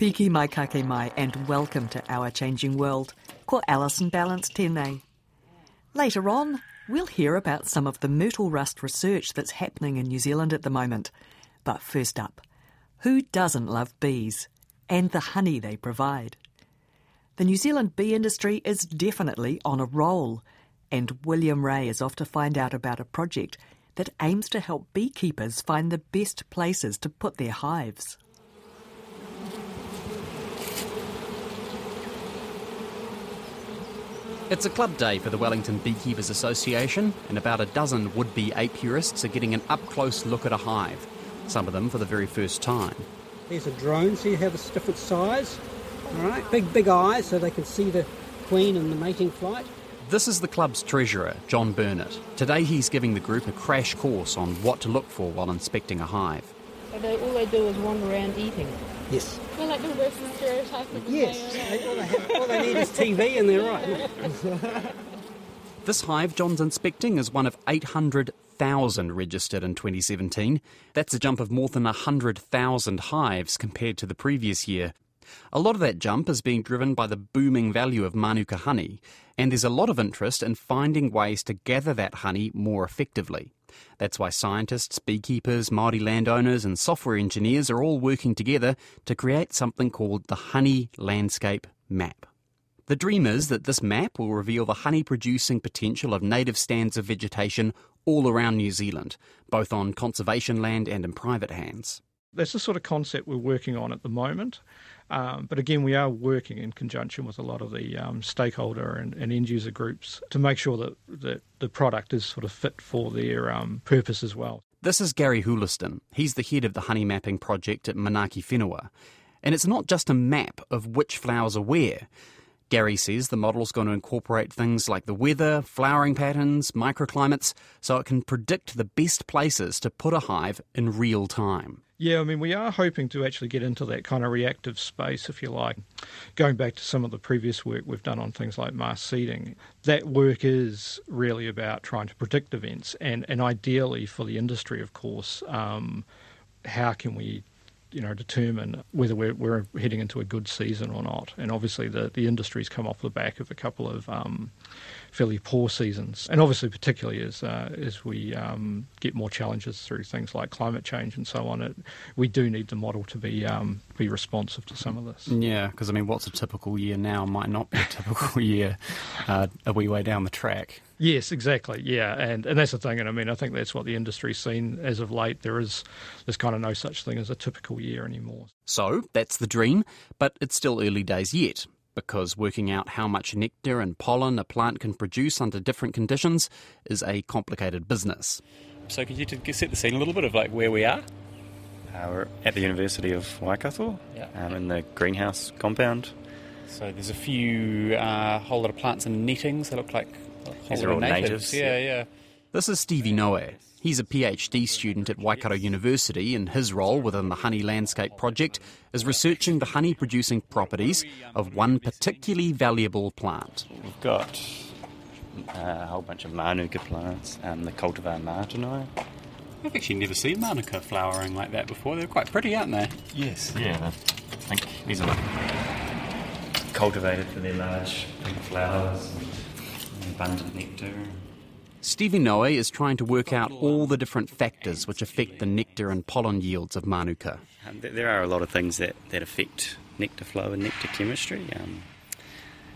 Piki mai kake mai and welcome to Our Changing World. Ko Alison Ballance tēnei. Later on, we'll hear about some of the myrtle rust research that's happening in New Zealand at the moment. But first up, who doesn't love bees and the honey they provide? The New Zealand bee industry is definitely on a roll, and William Ray is off to find out about a project that aims to help beekeepers find the best places to put their hives. It's a club day for the Wellington Beekeepers Association, and about a dozen would be apiarists are getting an up close look at a hive, some of them for the very first time. These are drones, see how it's different size. All right, big, big eyes so they can see the queen and the mating flight. This is the club's treasurer, John Burnett. Today he's giving the group a crash course on what to look for while inspecting a hive. So they, all they do is wander around eating. Yes. They're like the Western stereotype of the Yes, day, they- all, they have, all they need is TV and they're right. This hive John's inspecting is one of 800,000 registered in 2017. That's a jump of more than 100,000 hives compared to the previous year. A lot of that jump is being driven by the booming value of Manuka honey, and there's a lot of interest in finding ways to gather that honey more effectively. That's why scientists, beekeepers, Māori landowners, and software engineers are all working together to create something called the Honey Landscape Map. The dream is that this map will reveal the honey producing potential of native stands of vegetation all around New Zealand, both on conservation land and in private hands. That's the sort of concept we're working on at the moment. Um, but again, we are working in conjunction with a lot of the um, stakeholder and, and end user groups to make sure that, that the product is sort of fit for their um, purpose as well. This is Gary Houliston. He's the head of the honey mapping project at Manaaki Whenua. And it's not just a map of which flowers are where. Gary says the model's going to incorporate things like the weather, flowering patterns, microclimates, so it can predict the best places to put a hive in real time. Yeah, I mean, we are hoping to actually get into that kind of reactive space, if you like. Going back to some of the previous work we've done on things like mass seeding, that work is really about trying to predict events, and, and ideally for the industry, of course, um, how can we you know, determine whether we're, we're heading into a good season or not. And obviously, the, the industry's come off the back of a couple of um, fairly poor seasons, and obviously, particularly as uh, as we um, get more challenges through things like climate change and so on, it, we do need the model to be um, be responsive to some of this. Yeah, because I mean, what's a typical year now might not be a typical year uh, a wee way down the track. Yes, exactly. Yeah, and and that's the thing. And I mean, I think that's what the industry's seen as of late. There is there's kind of no such thing as a typical year anymore. So that's the dream, but it's still early days yet. Because working out how much nectar and pollen a plant can produce under different conditions is a complicated business. So could you t- set the scene a little bit of like where we are? Uh, we're at the University of Waikato, Yeah. um, in the greenhouse compound. So there's a few uh, whole lot of plants and nettings that look like a whole These lot are of all natives, Yeah, yeah. yeah. This is Stevie Noe. He's a PhD student at Waikato University, and his role within the Honey Landscape Project is researching the honey producing properties of one particularly valuable plant. We've got uh, a whole bunch of manuka plants, and the cultivar martini. I've actually never seen manuka flowering like that before. They're quite pretty, aren't they? Yes, yeah. I think these are cultivated for their large pink flowers and abundant nectar. Stevie Noe is trying to work out all the different factors which affect the nectar and pollen yields of Manuka. Um, there are a lot of things that, that affect nectar flow and nectar chemistry. Um,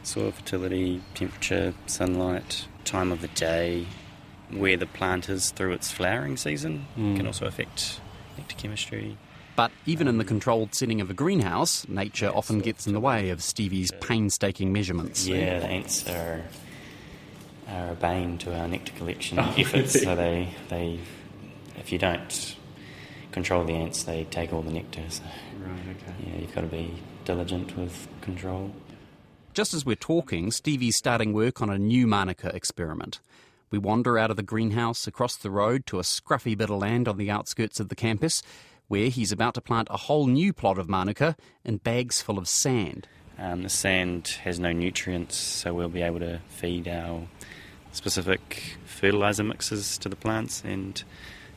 soil fertility, temperature, sunlight, time of the day, where the plant is through its flowering season Mm. can also affect nectar chemistry. But even in the controlled setting of a greenhouse, nature often gets in the way of Stevie's painstaking measurements. Yeah, the ants are are a bane to our nectar collection efforts. So they, they, if you don't control the ants, they take all the nectar. So Right, okay. yeah, you've got to be diligent with control. Just as we're talking, Stevie's starting work on a new Manuka experiment. We wander out of the greenhouse across the road to a scruffy bit of land on the outskirts of the campus, where he's about to plant a whole new plot of Manuka in bags full of sand. Um, the sand has no nutrients, so we'll be able to feed our specific fertiliser mixes to the plants and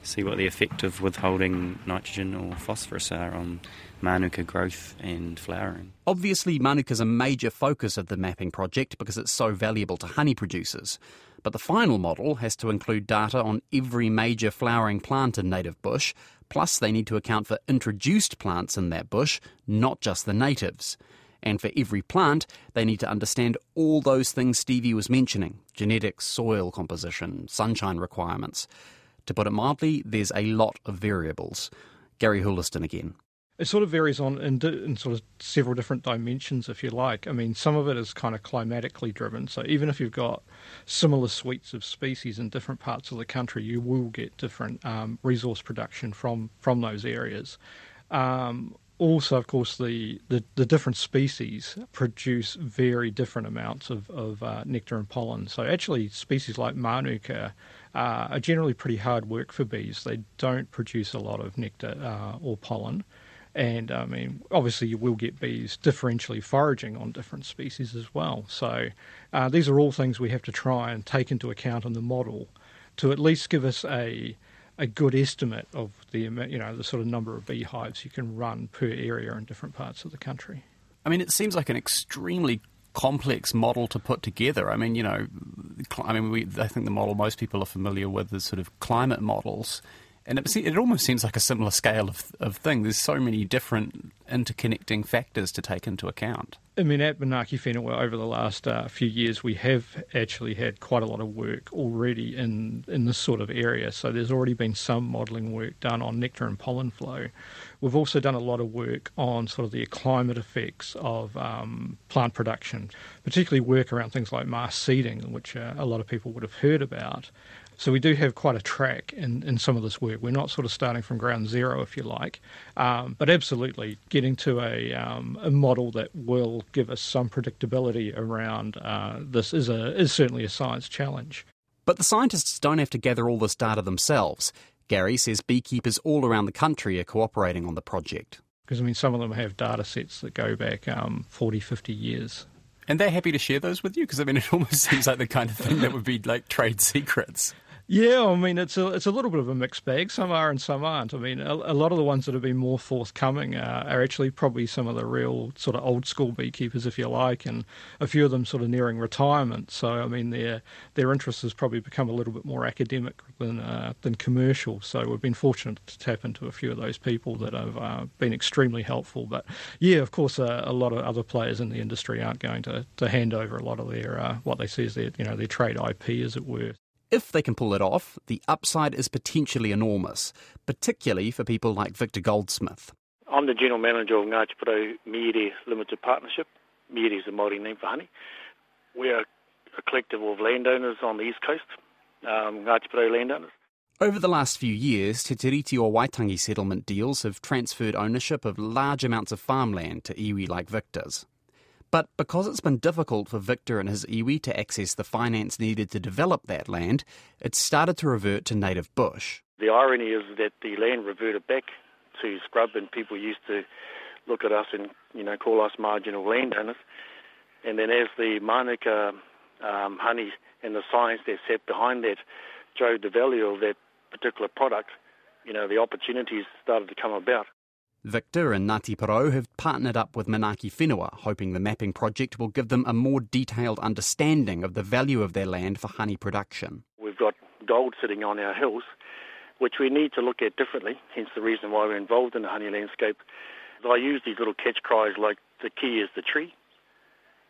see what the effect of withholding nitrogen or phosphorus are on manuka growth and flowering. Obviously, manuka is a major focus of the mapping project because it's so valuable to honey producers. But the final model has to include data on every major flowering plant in native bush, plus they need to account for introduced plants in that bush, not just the natives. And for every plant, they need to understand all those things Stevie was mentioning genetics, soil composition, sunshine requirements. To put it mildly, there's a lot of variables. Gary Houliston again. It sort of varies on in, in sort of several different dimensions, if you like. I mean, some of it is kind of climatically driven. So even if you've got similar suites of species in different parts of the country, you will get different um, resource production from from those areas. Um, also, of course, the, the, the different species produce very different amounts of, of uh, nectar and pollen. So, actually, species like Manuka uh, are generally pretty hard work for bees. They don't produce a lot of nectar uh, or pollen. And I mean, obviously, you will get bees differentially foraging on different species as well. So, uh, these are all things we have to try and take into account in the model to at least give us a a good estimate of the you know the sort of number of beehives you can run per area in different parts of the country. I mean, it seems like an extremely complex model to put together. I mean, you know, I mean, we, I think the model most people are familiar with is sort of climate models, and it, it almost seems like a similar scale of, of thing. There's so many different interconnecting factors to take into account. I mean, at Manaaki Whenua, over the last uh, few years, we have actually had quite a lot of work already in, in this sort of area. So there's already been some modelling work done on nectar and pollen flow. We've also done a lot of work on sort of the climate effects of um, plant production, particularly work around things like mass seeding, which uh, a lot of people would have heard about. So we do have quite a track in, in some of this work. We're not sort of starting from ground zero, if you like, um, but absolutely getting to a, um, a model that will give us some predictability around uh, this is a is certainly a science challenge. But the scientists don't have to gather all this data themselves. Gary says beekeepers all around the country are cooperating on the project. Because I mean, some of them have data sets that go back um, 40, 50 years. And they're happy to share those with you? Because, I mean, it almost seems like the kind of thing that would be like trade secrets. Yeah, I mean it's a it's a little bit of a mixed bag. Some are and some aren't. I mean, a, a lot of the ones that have been more forthcoming uh, are actually probably some of the real sort of old school beekeepers, if you like, and a few of them sort of nearing retirement. So I mean, their their interest has probably become a little bit more academic than uh, than commercial. So we've been fortunate to tap into a few of those people that have uh, been extremely helpful. But yeah, of course, uh, a lot of other players in the industry aren't going to, to hand over a lot of their uh, what they see as their you know their trade IP, as it were. If they can pull it off, the upside is potentially enormous, particularly for people like Victor Goldsmith. I'm the General Manager of Ngāti Miere Limited Partnership. Miere is the Māori name for honey. We're a collective of landowners on the east coast, um, Ngāti landowners. Over the last few years, Te Tiriti o Waitangi settlement deals have transferred ownership of large amounts of farmland to iwi like Victor's. But because it's been difficult for Victor and his iwi to access the finance needed to develop that land, it's started to revert to native bush. The irony is that the land reverted back to scrub, and people used to look at us and you know call us marginal landowners. And then as the Manuka um, honey and the science that sat behind that drove the value of that particular product, you know the opportunities started to come about. Victor and Ngāti Porou have partnered up with Manaaki Whenua, hoping the mapping project will give them a more detailed understanding of the value of their land for honey production. We've got gold sitting on our hills, which we need to look at differently, hence the reason why we're involved in the honey landscape. I use these little catch cries like the key is the tree.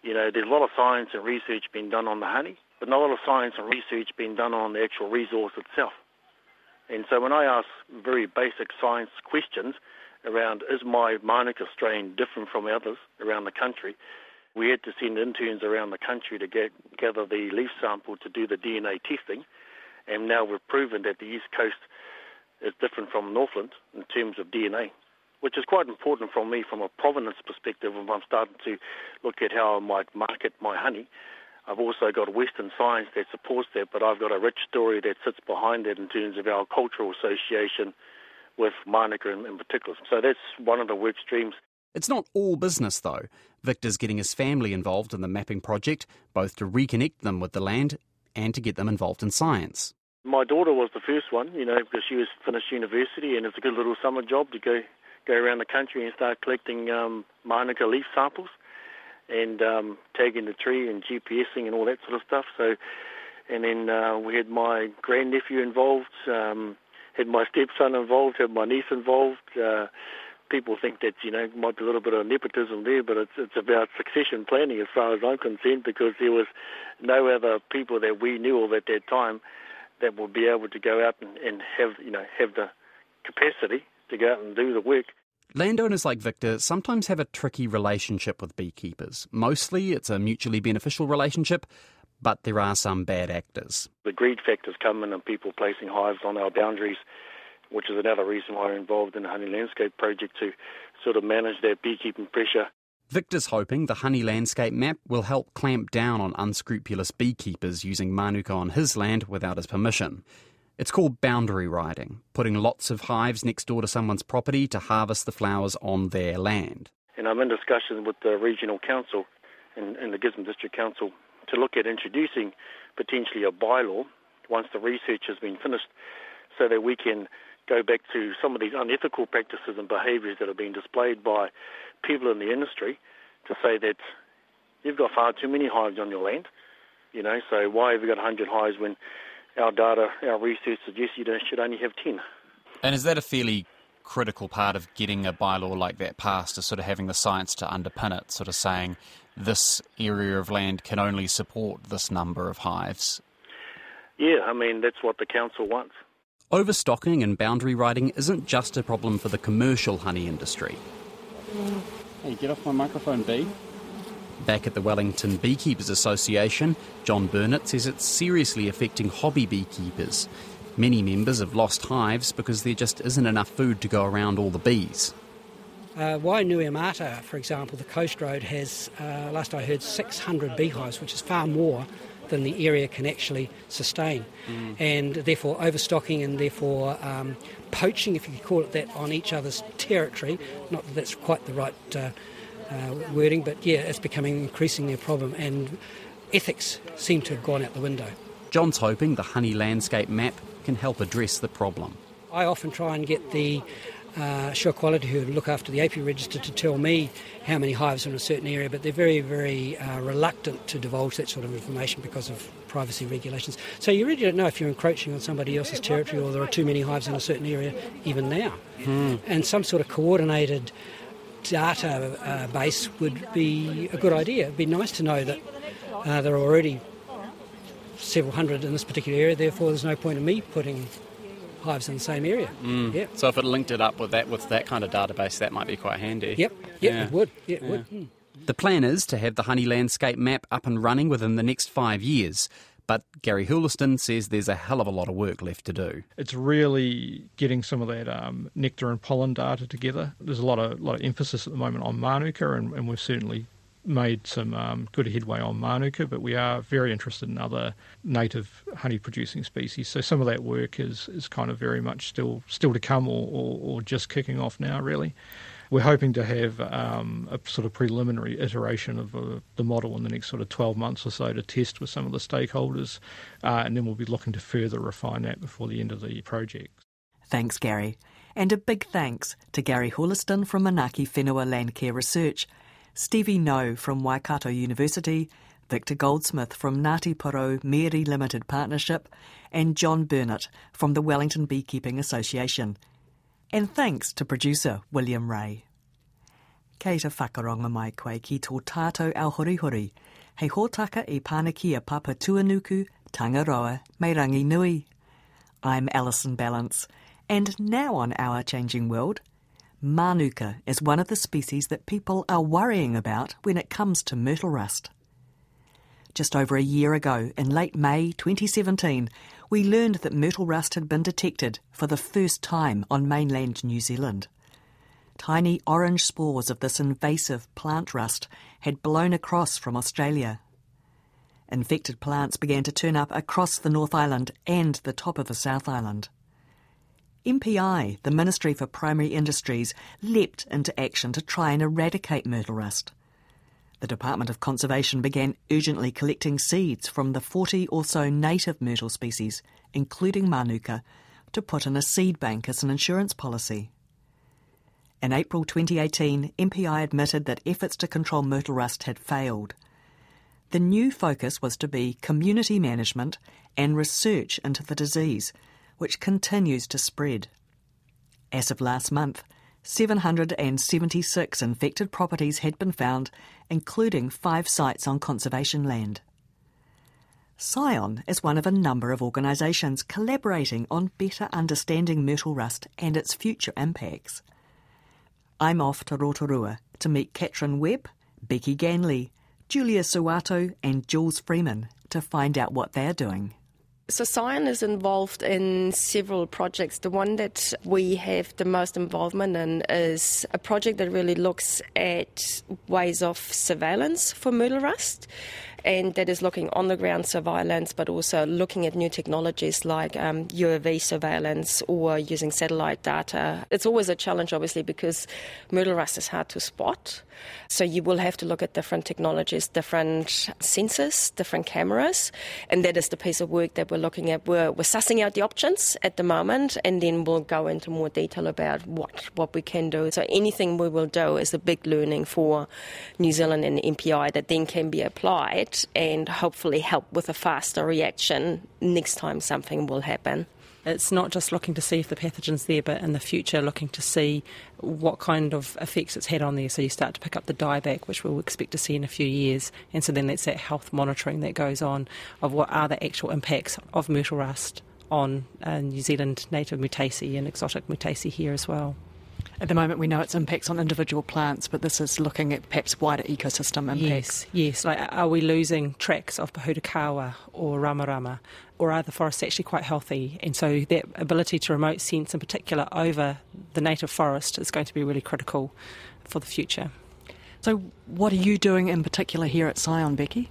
You know, there's a lot of science and research being done on the honey, but not a lot of science and research being done on the actual resource itself. And so when I ask very basic science questions around is my Manuka strain different from others around the country. We had to send interns around the country to get, gather the leaf sample to do the DNA testing, and now we've proven that the East Coast is different from Northland in terms of DNA, which is quite important for me from a provenance perspective when I'm starting to look at how I might market my honey. I've also got Western science that supports that, but I've got a rich story that sits behind that in terms of our cultural association with Manuka in, in particular. So that's one of the work streams. It's not all business, though. Victor's getting his family involved in the mapping project, both to reconnect them with the land and to get them involved in science. My daughter was the first one, you know, because she was finished university, and it's a good little summer job to go go around the country and start collecting um, Manuka leaf samples and um, tagging the tree and GPSing and all that sort of stuff. So, and then uh, we had my grandnephew involved, um, had my stepson involved, had my niece involved. Uh, people think that you know might be a little bit of nepotism there, but it's it's about succession planning as far as I'm concerned, because there was no other people that we knew of at that time that would be able to go out and, and have you know have the capacity to go out and do the work. Landowners like Victor sometimes have a tricky relationship with beekeepers. Mostly it's a mutually beneficial relationship, but there are some bad actors. The greed factors come in and people placing hives on our boundaries, which is another reason why we're involved in the Honey Landscape Project to sort of manage that beekeeping pressure. Victor's hoping the Honey Landscape Map will help clamp down on unscrupulous beekeepers using Manuka on his land without his permission. It's called boundary riding, putting lots of hives next door to someone's property to harvest the flowers on their land. And I'm in discussion with the regional council and, and the Gisborne District Council to look at introducing potentially a bylaw once the research has been finished so that we can go back to some of these unethical practices and behaviours that are being displayed by people in the industry to say that you've got far too many hives on your land. You know, so why have you got 100 hives when our data, our research suggests you should only have 10. And is that a fairly critical part of getting a bylaw like that passed, is sort of having the science to underpin it, sort of saying this area of land can only support this number of hives? Yeah, I mean, that's what the council wants. Overstocking and boundary riding isn't just a problem for the commercial honey industry. Hey, get off my microphone, Bee. Back at the Wellington Beekeepers Association, John Burnett says it's seriously affecting hobby beekeepers. Many members have lost hives because there just isn't enough food to go around all the bees. Uh, Wainuiomata, for example, the coast road has, uh, last I heard, 600 beehives, which is far more than the area can actually sustain. Mm. And therefore, overstocking and therefore um, poaching, if you could call it that, on each other's territory, not that that's quite the right. Uh, uh, wording, but yeah, it's becoming increasingly a problem, and ethics seem to have gone out the window. John's hoping the honey landscape map can help address the problem. I often try and get the uh, AsureQuality who look after the apiary register to tell me how many hives are in a certain area, but they're very, very uh, reluctant to divulge that sort of information because of privacy regulations. So you really don't know if you're encroaching on somebody else's territory or there are too many hives in a certain area even now. Hmm. And some sort of coordinated data uh, base would be a good idea. It'd be nice to know that uh, there are already several hundred in this particular area, therefore there's no point in me putting hives in the same area. Mm. Yep. So if it linked it up with that with that kind of database, that might be quite handy. Yep, yep, Yeah. it would. Yeah, it Yeah. would. Mm. The plan is to have the honey landscape map up and running within the next five years. But Gary Houliston says there's a hell of a lot of work left to do. It's really getting some of that um, nectar and pollen data together. There's a lot of lot of emphasis at the moment on Manuka, and, and we've certainly made some um, good headway on Manuka, but we are very interested in other native honey producing species. So some of that work is, is kind of very much still still to come or, or, or just kicking off now, really. We're hoping to have um, a sort of preliminary iteration of uh, the model in the next sort of 12 months or so to test with some of the stakeholders, uh, and then we'll be looking to further refine that before the end of the project. Thanks, Gary. And a big thanks to Gary Houliston from Manaaki Whenua Landcare Research, Stevie Noe from Waikato University, Victor Goldsmith from Ngāti Porou Miere Limited Partnership, and John Burnett from the Wellington Beekeeping Association. And thanks to producer William Ray. Kei te whakaronga mai koe ki tō tātou au horihori, hei hōtaka e papa tuanuku, Tangaroa, me rangi nui. I'm Alison Ballance, and now on Our Changing World, Manuka is one of the species that people are worrying about when it comes to myrtle rust. Just over a year ago, in late May 2017, we learned that myrtle rust had been detected for the first time on mainland New Zealand. Tiny orange spores of this invasive plant rust had blown across from Australia. Infected plants began to turn up across the North Island and the top of the South Island. MPI, the Ministry for Primary Industries, leapt into action to try and eradicate myrtle rust. The Department of Conservation began urgently collecting seeds from the 40 or so native myrtle species, including Manuka, to put in a seed bank as an insurance policy. In April 2018, MPI admitted that efforts to control myrtle rust had failed. The new focus was to be community management and research into the disease, which continues to spread. As of last month, 776 infected properties had been found, including five sites on conservation land. Scion is one of a number of organisations collaborating on better understanding myrtle rust and its future impacts. I'm off to Rotorua to meet Katrin Webb, Becky Ganley, Julia Soewarto, and Jules Freeman to find out what they're doing. So Scion is involved in several projects. The one that we have the most involvement in is a project that really looks at ways of surveillance for myrtle rust and that is looking on the ground surveillance, but also looking at new technologies like um, UAV surveillance or using satellite data. It's always a challenge, obviously, because myrtle rust is hard to spot. So you will have to look at different technologies, different sensors, different cameras, and that is the piece of work that we're looking at. We're, we're sussing out the options at the moment, and then we'll go into more detail about what what we can do. So anything we will do is a big learning for New Zealand and MPI that then can be applied and hopefully help with a faster reaction next time something will happen. It's not just looking to see if the pathogen's there, but in the future looking to see what kind of effects it's had on there. So you start to pick up the dieback, which we'll expect to see in a few years. And so then that's that health monitoring that goes on of what are the actual impacts of myrtle rust on uh, New Zealand native Myrtaceae and exotic Myrtaceae here as well. At the moment, we know its impacts on individual plants, but this is looking at perhaps wider ecosystem impacts. Yes, yes. Like, are we losing tracks of Pohutukawa or Ramarama, or are the forests actually quite healthy? And so that ability to remote sense, in particular, over the native forest is going to be really critical for the future. So, what are you doing in particular here at Scion, Becky?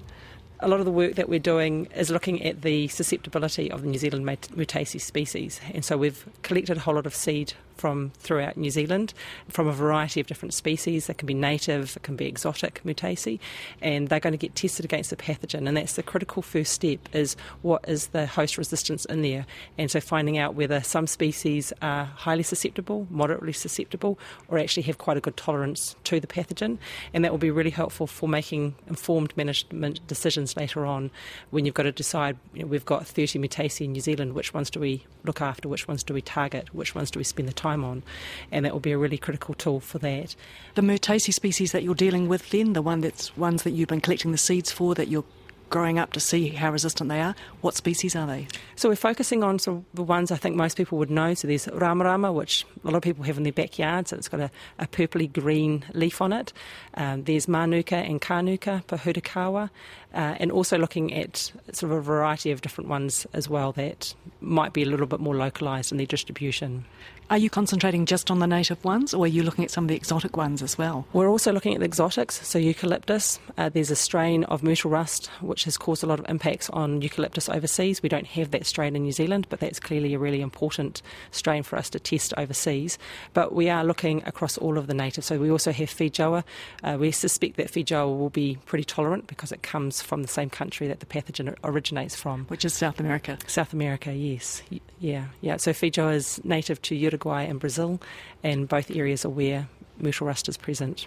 a lot of the work that we're doing is looking at the susceptibility of the New Zealand Myrtaceae species. And so we've collected a whole lot of seed from throughout New Zealand from a variety of different species. They can be native, it can be exotic Myrtaceae, and they're going to get tested against the pathogen. And that's the critical first step is what is the host resistance in there. And so finding out whether some species are highly susceptible, moderately susceptible, or actually have quite a good tolerance to the pathogen. And that will be really helpful for making informed management decisions later on when you've got to decide you know, we've got 30 Myrtaceae in New Zealand, which ones do we look after, which ones do we target, which ones do we spend the time on, and that will be a really critical tool for that. The Myrtaceae species that you're dealing with then, the one that's ones that you've been collecting the seeds for that you're growing up to see how resistant they are. What species are they? So we're focusing on the ones I think most people would know. So there's Ramarama, which a lot of people have in their backyard, so it's got a, a purpley green leaf on it. Um, there's Manuka and Kanuka, Pohutukawa, uh, and also looking at sort of a variety of different ones as well that might be a little bit more localised in their distribution. Are you concentrating just on the native ones, or are you looking at some of the exotic ones as well? We're also looking at the exotics, so eucalyptus. Uh, there's a strain of myrtle rust which has caused a lot of impacts on eucalyptus overseas. We don't have that strain in New Zealand, but that's clearly a really important strain for us to test overseas. But we are looking across all of the natives. So we also have feijoa. Uh, we suspect that feijoa will be pretty tolerant because it comes from the same country that the pathogen originates from, which is South America. South America, yes, yeah, yeah. So feijoa is native to Uruguay and Brazil, and both areas are where myrtle rust is present.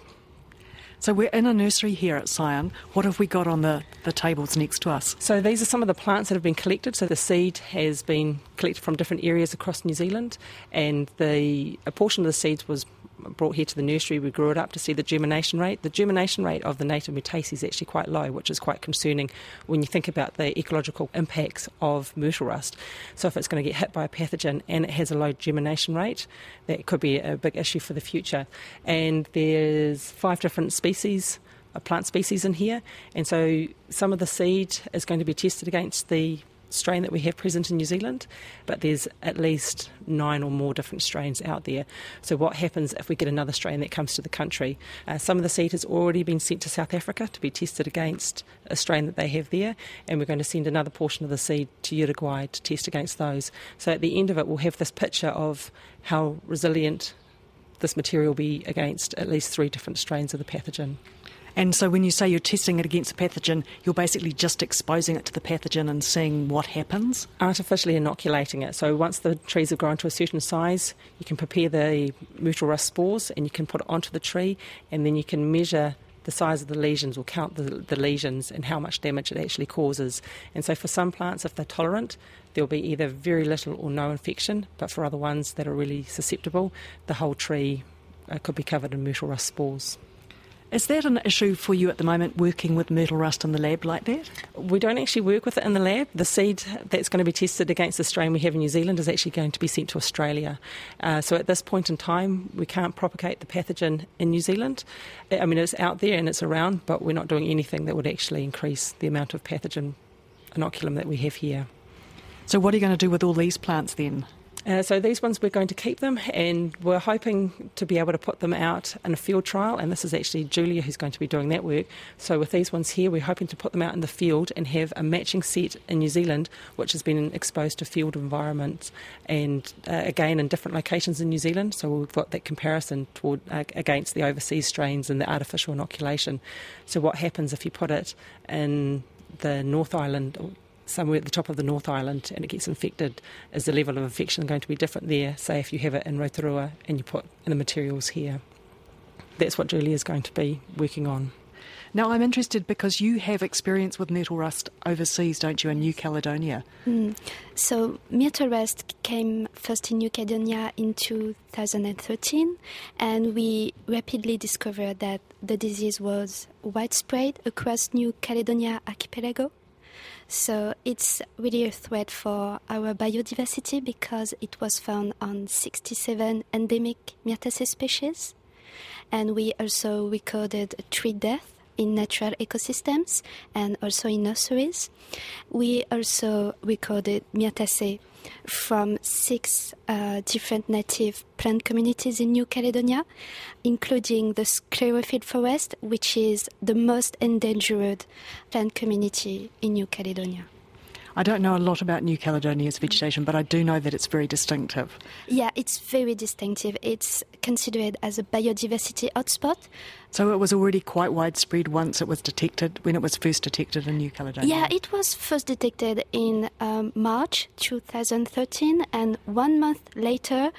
So we're in a nursery here at Scion. What have we got on the, the tables next to us? So these are some of the plants that have been collected. So the seed has been collected from different areas across New Zealand, and the a portion of the seeds was brought here to the nursery, we grew it up to see the germination rate. The germination rate of the native Myrtaceae is actually quite low, which is quite concerning when you think about the ecological impacts of myrtle rust. So if it's going to get hit by a pathogen and it has a low germination rate, that could be a big issue for the future. And there's five different species a plant species in here, and so some of the seed is going to be tested against the strain that we have present in New Zealand, but there's at least nine or more different strains out there. So, what happens if we get another strain that comes to the country? Uh, some of the seed has already been sent to South Africa to be tested against a strain that they have there, and we're going to send another portion of the seed to Uruguay to test against those. So, at the end of it, we'll have this picture of how resilient this material will be against at least three different strains of the pathogen. And so when you say you're testing it against a pathogen, you're basically just exposing it to the pathogen and seeing what happens? Artificially inoculating it. So once the trees have grown to a certain size, you can prepare the myrtle rust spores and you can put it onto the tree and then you can measure the size of the lesions or count the, the lesions and how much damage it actually causes. And so for some plants, if they're tolerant, there'll be either very little or no infection, but for other ones that are really susceptible, the whole tree uh, could be covered in myrtle rust spores. Is that an issue for you at the moment, working with myrtle rust in the lab like that? We don't actually work with it in the lab. The seed that's going to be tested against the strain we have in New Zealand is actually going to be sent to Australia. Uh, so at this point in time, we can't propagate the pathogen in New Zealand. I mean, it's out there and it's around, but we're not doing anything that would actually increase the amount of pathogen inoculum that we have here. So, what are you going to do with all these plants then? Uh, so these ones we're going to keep them, and we're hoping to be able to put them out in a field trial. And this is actually Julia who's going to be doing that work. So with these ones here, we're hoping to put them out in the field and have a matching set in New Zealand, which has been exposed to field environments, and uh, again in different locations in New Zealand. So we've got that comparison toward uh, against the overseas strains and the artificial inoculation. So what happens if you put it in the North Island somewhere at the top of the North Island and it gets infected, is the level of infection going to be different there? Say if you have it in Rotorua and you put in the materials here. That's what Julia is going to be working on. Now, I'm interested because you have experience with myrtle rust overseas, don't you, in New Caledonia? Mm. So, myrtle rust came first in New Caledonia in 2013, and we rapidly discovered that the disease was widespread across New Caledonia archipelago. So it's really a threat for our biodiversity because it was found on 67 endemic Myrtaceae species. And we also recorded tree death in natural ecosystems and also in nurseries. We also recorded Myrtaceae from six uh, different native plant communities in New Caledonia, including the sclerophyll forest, which is the most endangered plant community in New Caledonia. I don't know a lot about New Caledonia's vegetation, but I do know that it's very distinctive. Yeah, it's very distinctive. It's considered as a biodiversity hotspot. So it was already quite widespread once it was detected, when it was first detected in New Caledonia? Yeah, it was first detected in um, March 2013, and one month later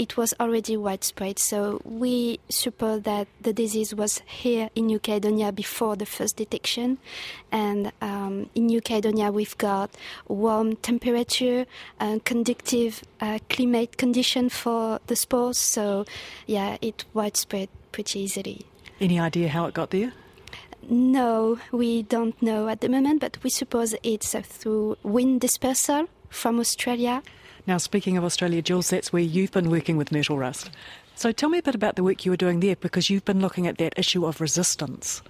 it was already widespread. So we suppose that the disease was here in New Caledonia before the first detection. And um, in New Caledonia, we've got warm temperature, and conductive uh, climate condition for the spores. So, yeah, it widespread pretty easily. Any idea how it got there? No, we don't know at the moment, but we suppose it's uh, through wind dispersal from Australia. Now, speaking of Australia, Jules, that's where you've been working with myrtle rust. So tell me a bit about the work you were doing there because you've been looking at that issue of resistance.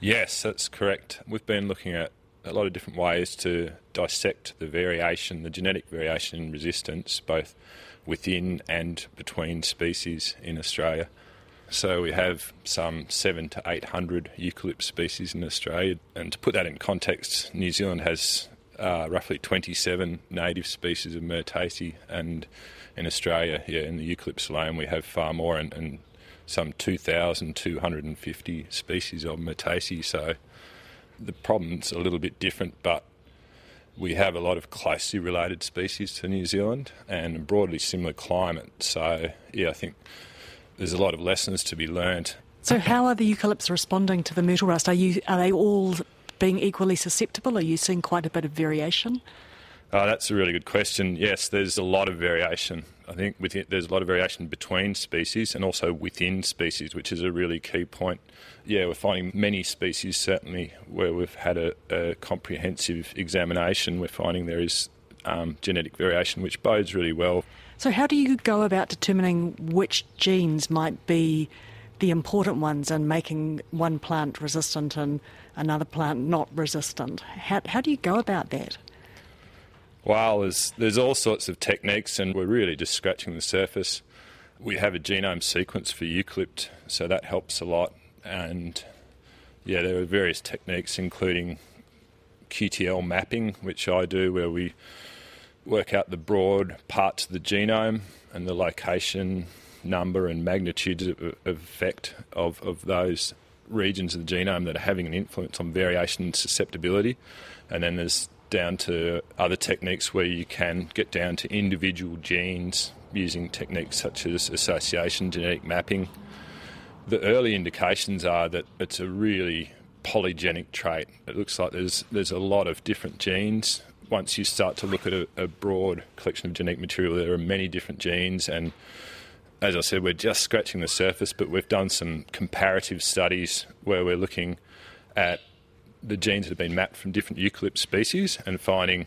Yes, that's correct. We've been looking at a lot of different ways to dissect the variation, the genetic variation in resistance, both within and between species in Australia. So we have some seven to eight hundred eucalypt species in Australia, and to put that in context, New Zealand has uh, roughly 27 native species of Myrtaceae, and in Australia, yeah, in the eucalypts alone, we have far more, and, and some 2,250 species of Myrtaceae. So the problem's a little bit different, but we have a lot of closely related species to New Zealand and a broadly similar climate. So yeah, I think there's a lot of lessons to be learned. So, how are the eucalypts responding to the myrtle rust? Are you are they all being equally susceptible? Are you seeing quite a bit of variation? Oh, that's a really good question. Yes, there's a lot of variation. I think within, there's a lot of variation between species and also within species, which is a really key point. Yeah, we're finding many species, certainly where we've had a, a comprehensive examination, we're finding there is um, genetic variation, which bodes really well. So, how do you go about determining which genes might be the important ones in making one plant resistant and another plant not resistant? How, how do you go about that? Well, there's, there's all sorts of techniques, and we're really just scratching the surface. We have a genome sequence for eucalypt, so that helps a lot. And yeah, there are various techniques, including QTL mapping, which I do, where we work out the broad parts of the genome and the location, number, and magnitude of, effect of, of those regions of the genome that are having an influence on variation and susceptibility. And then there's down to other techniques where you can get down to individual genes using techniques such as association genetic mapping. The early indications are that it's a really polygenic trait. It looks like there's there's a lot of different genes. Once you start to look at a, a broad collection of genetic material, there are many different genes and as I said, we're just scratching the surface, but we've done some comparative studies where we're looking at the genes that have been mapped from different eucalypt species and finding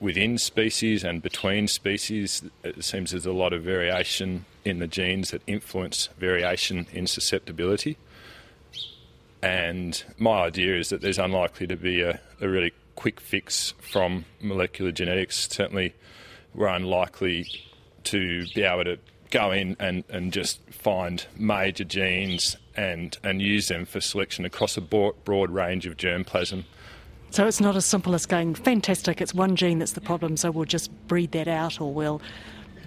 within species and between species, it seems there's a lot of variation in the genes that influence variation in susceptibility. And my idea is that there's unlikely to be a, a really quick fix from molecular genetics. Certainly, we're unlikely to be able to go in and, and just find major genes and, and use them for selection across a broad, broad range of germplasm. So it's not as simple as going, fantastic, it's one gene that's the problem, so we'll just breed that out or we'll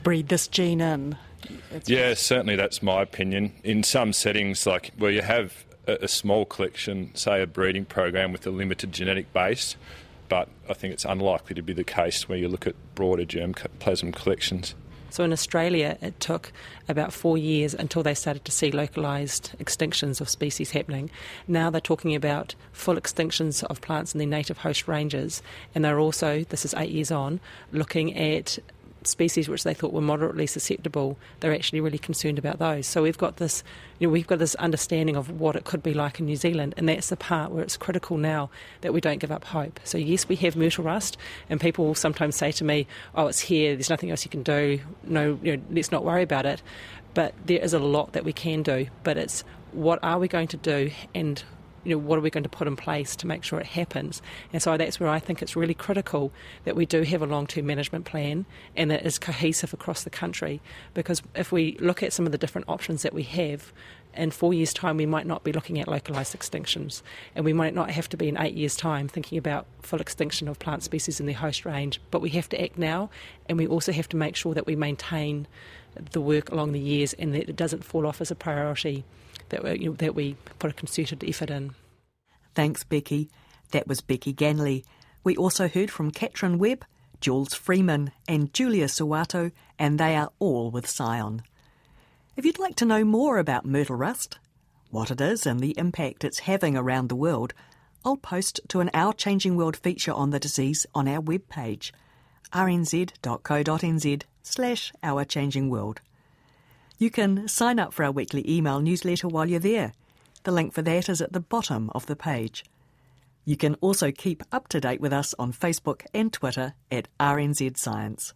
breed this gene in. It's yeah, certainly that's my opinion. In some settings, like where you have a, a small collection, say a breeding program with a limited genetic base, but I think it's unlikely to be the case where you look at broader germplasm collections. So in Australia, it took about four years until they started to see localised extinctions of species happening. Now they're talking about full extinctions of plants in their native host ranges, and they're also, this is eight years on, looking at species which they thought were moderately susceptible, they're actually really concerned about those. So we've got this, you know, we've got this understanding of what it could be like in New Zealand, and that's the part where it's critical now that we don't give up hope. So yes, we have myrtle rust, and people will sometimes say to me, "Oh, it's here. There's nothing else you can do. No, you know, let's not worry about it." But there is a lot that we can do. But it's what are we going to do, and you know, what are we going to put in place to make sure it happens? And so that's where I think it's really critical that we do have a long term management plan and that is cohesive across the country. Because if we look at some of the different options that we have, in four years' time, we might not be looking at localised extinctions, and we might not have to be in eight years' time thinking about full extinction of plant species in their host range. But we have to act now, and we also have to make sure that we maintain the work along the years and that it doesn't fall off as a priority that we, you know, that we put a concerted effort in. Thanks, Becky. That was Becky Ganley. We also heard from Katrin Webb, Jules Freeman, and Julia Soewarto, and they are all with Scion. If you'd like to know more about myrtle rust, what it is and the impact it's having around the world, I'll post to an Our Changing World feature on the disease on our webpage, rnz.co.nz slash Our Changing World. You can sign up for our weekly email newsletter while you're there. The link for that is at the bottom of the page. You can also keep up to date with us on Facebook and Twitter at RNZ Science.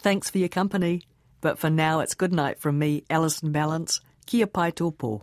Thanks for your company, but for now it's good night from me, Alison Ballance. Kia pai tōpō.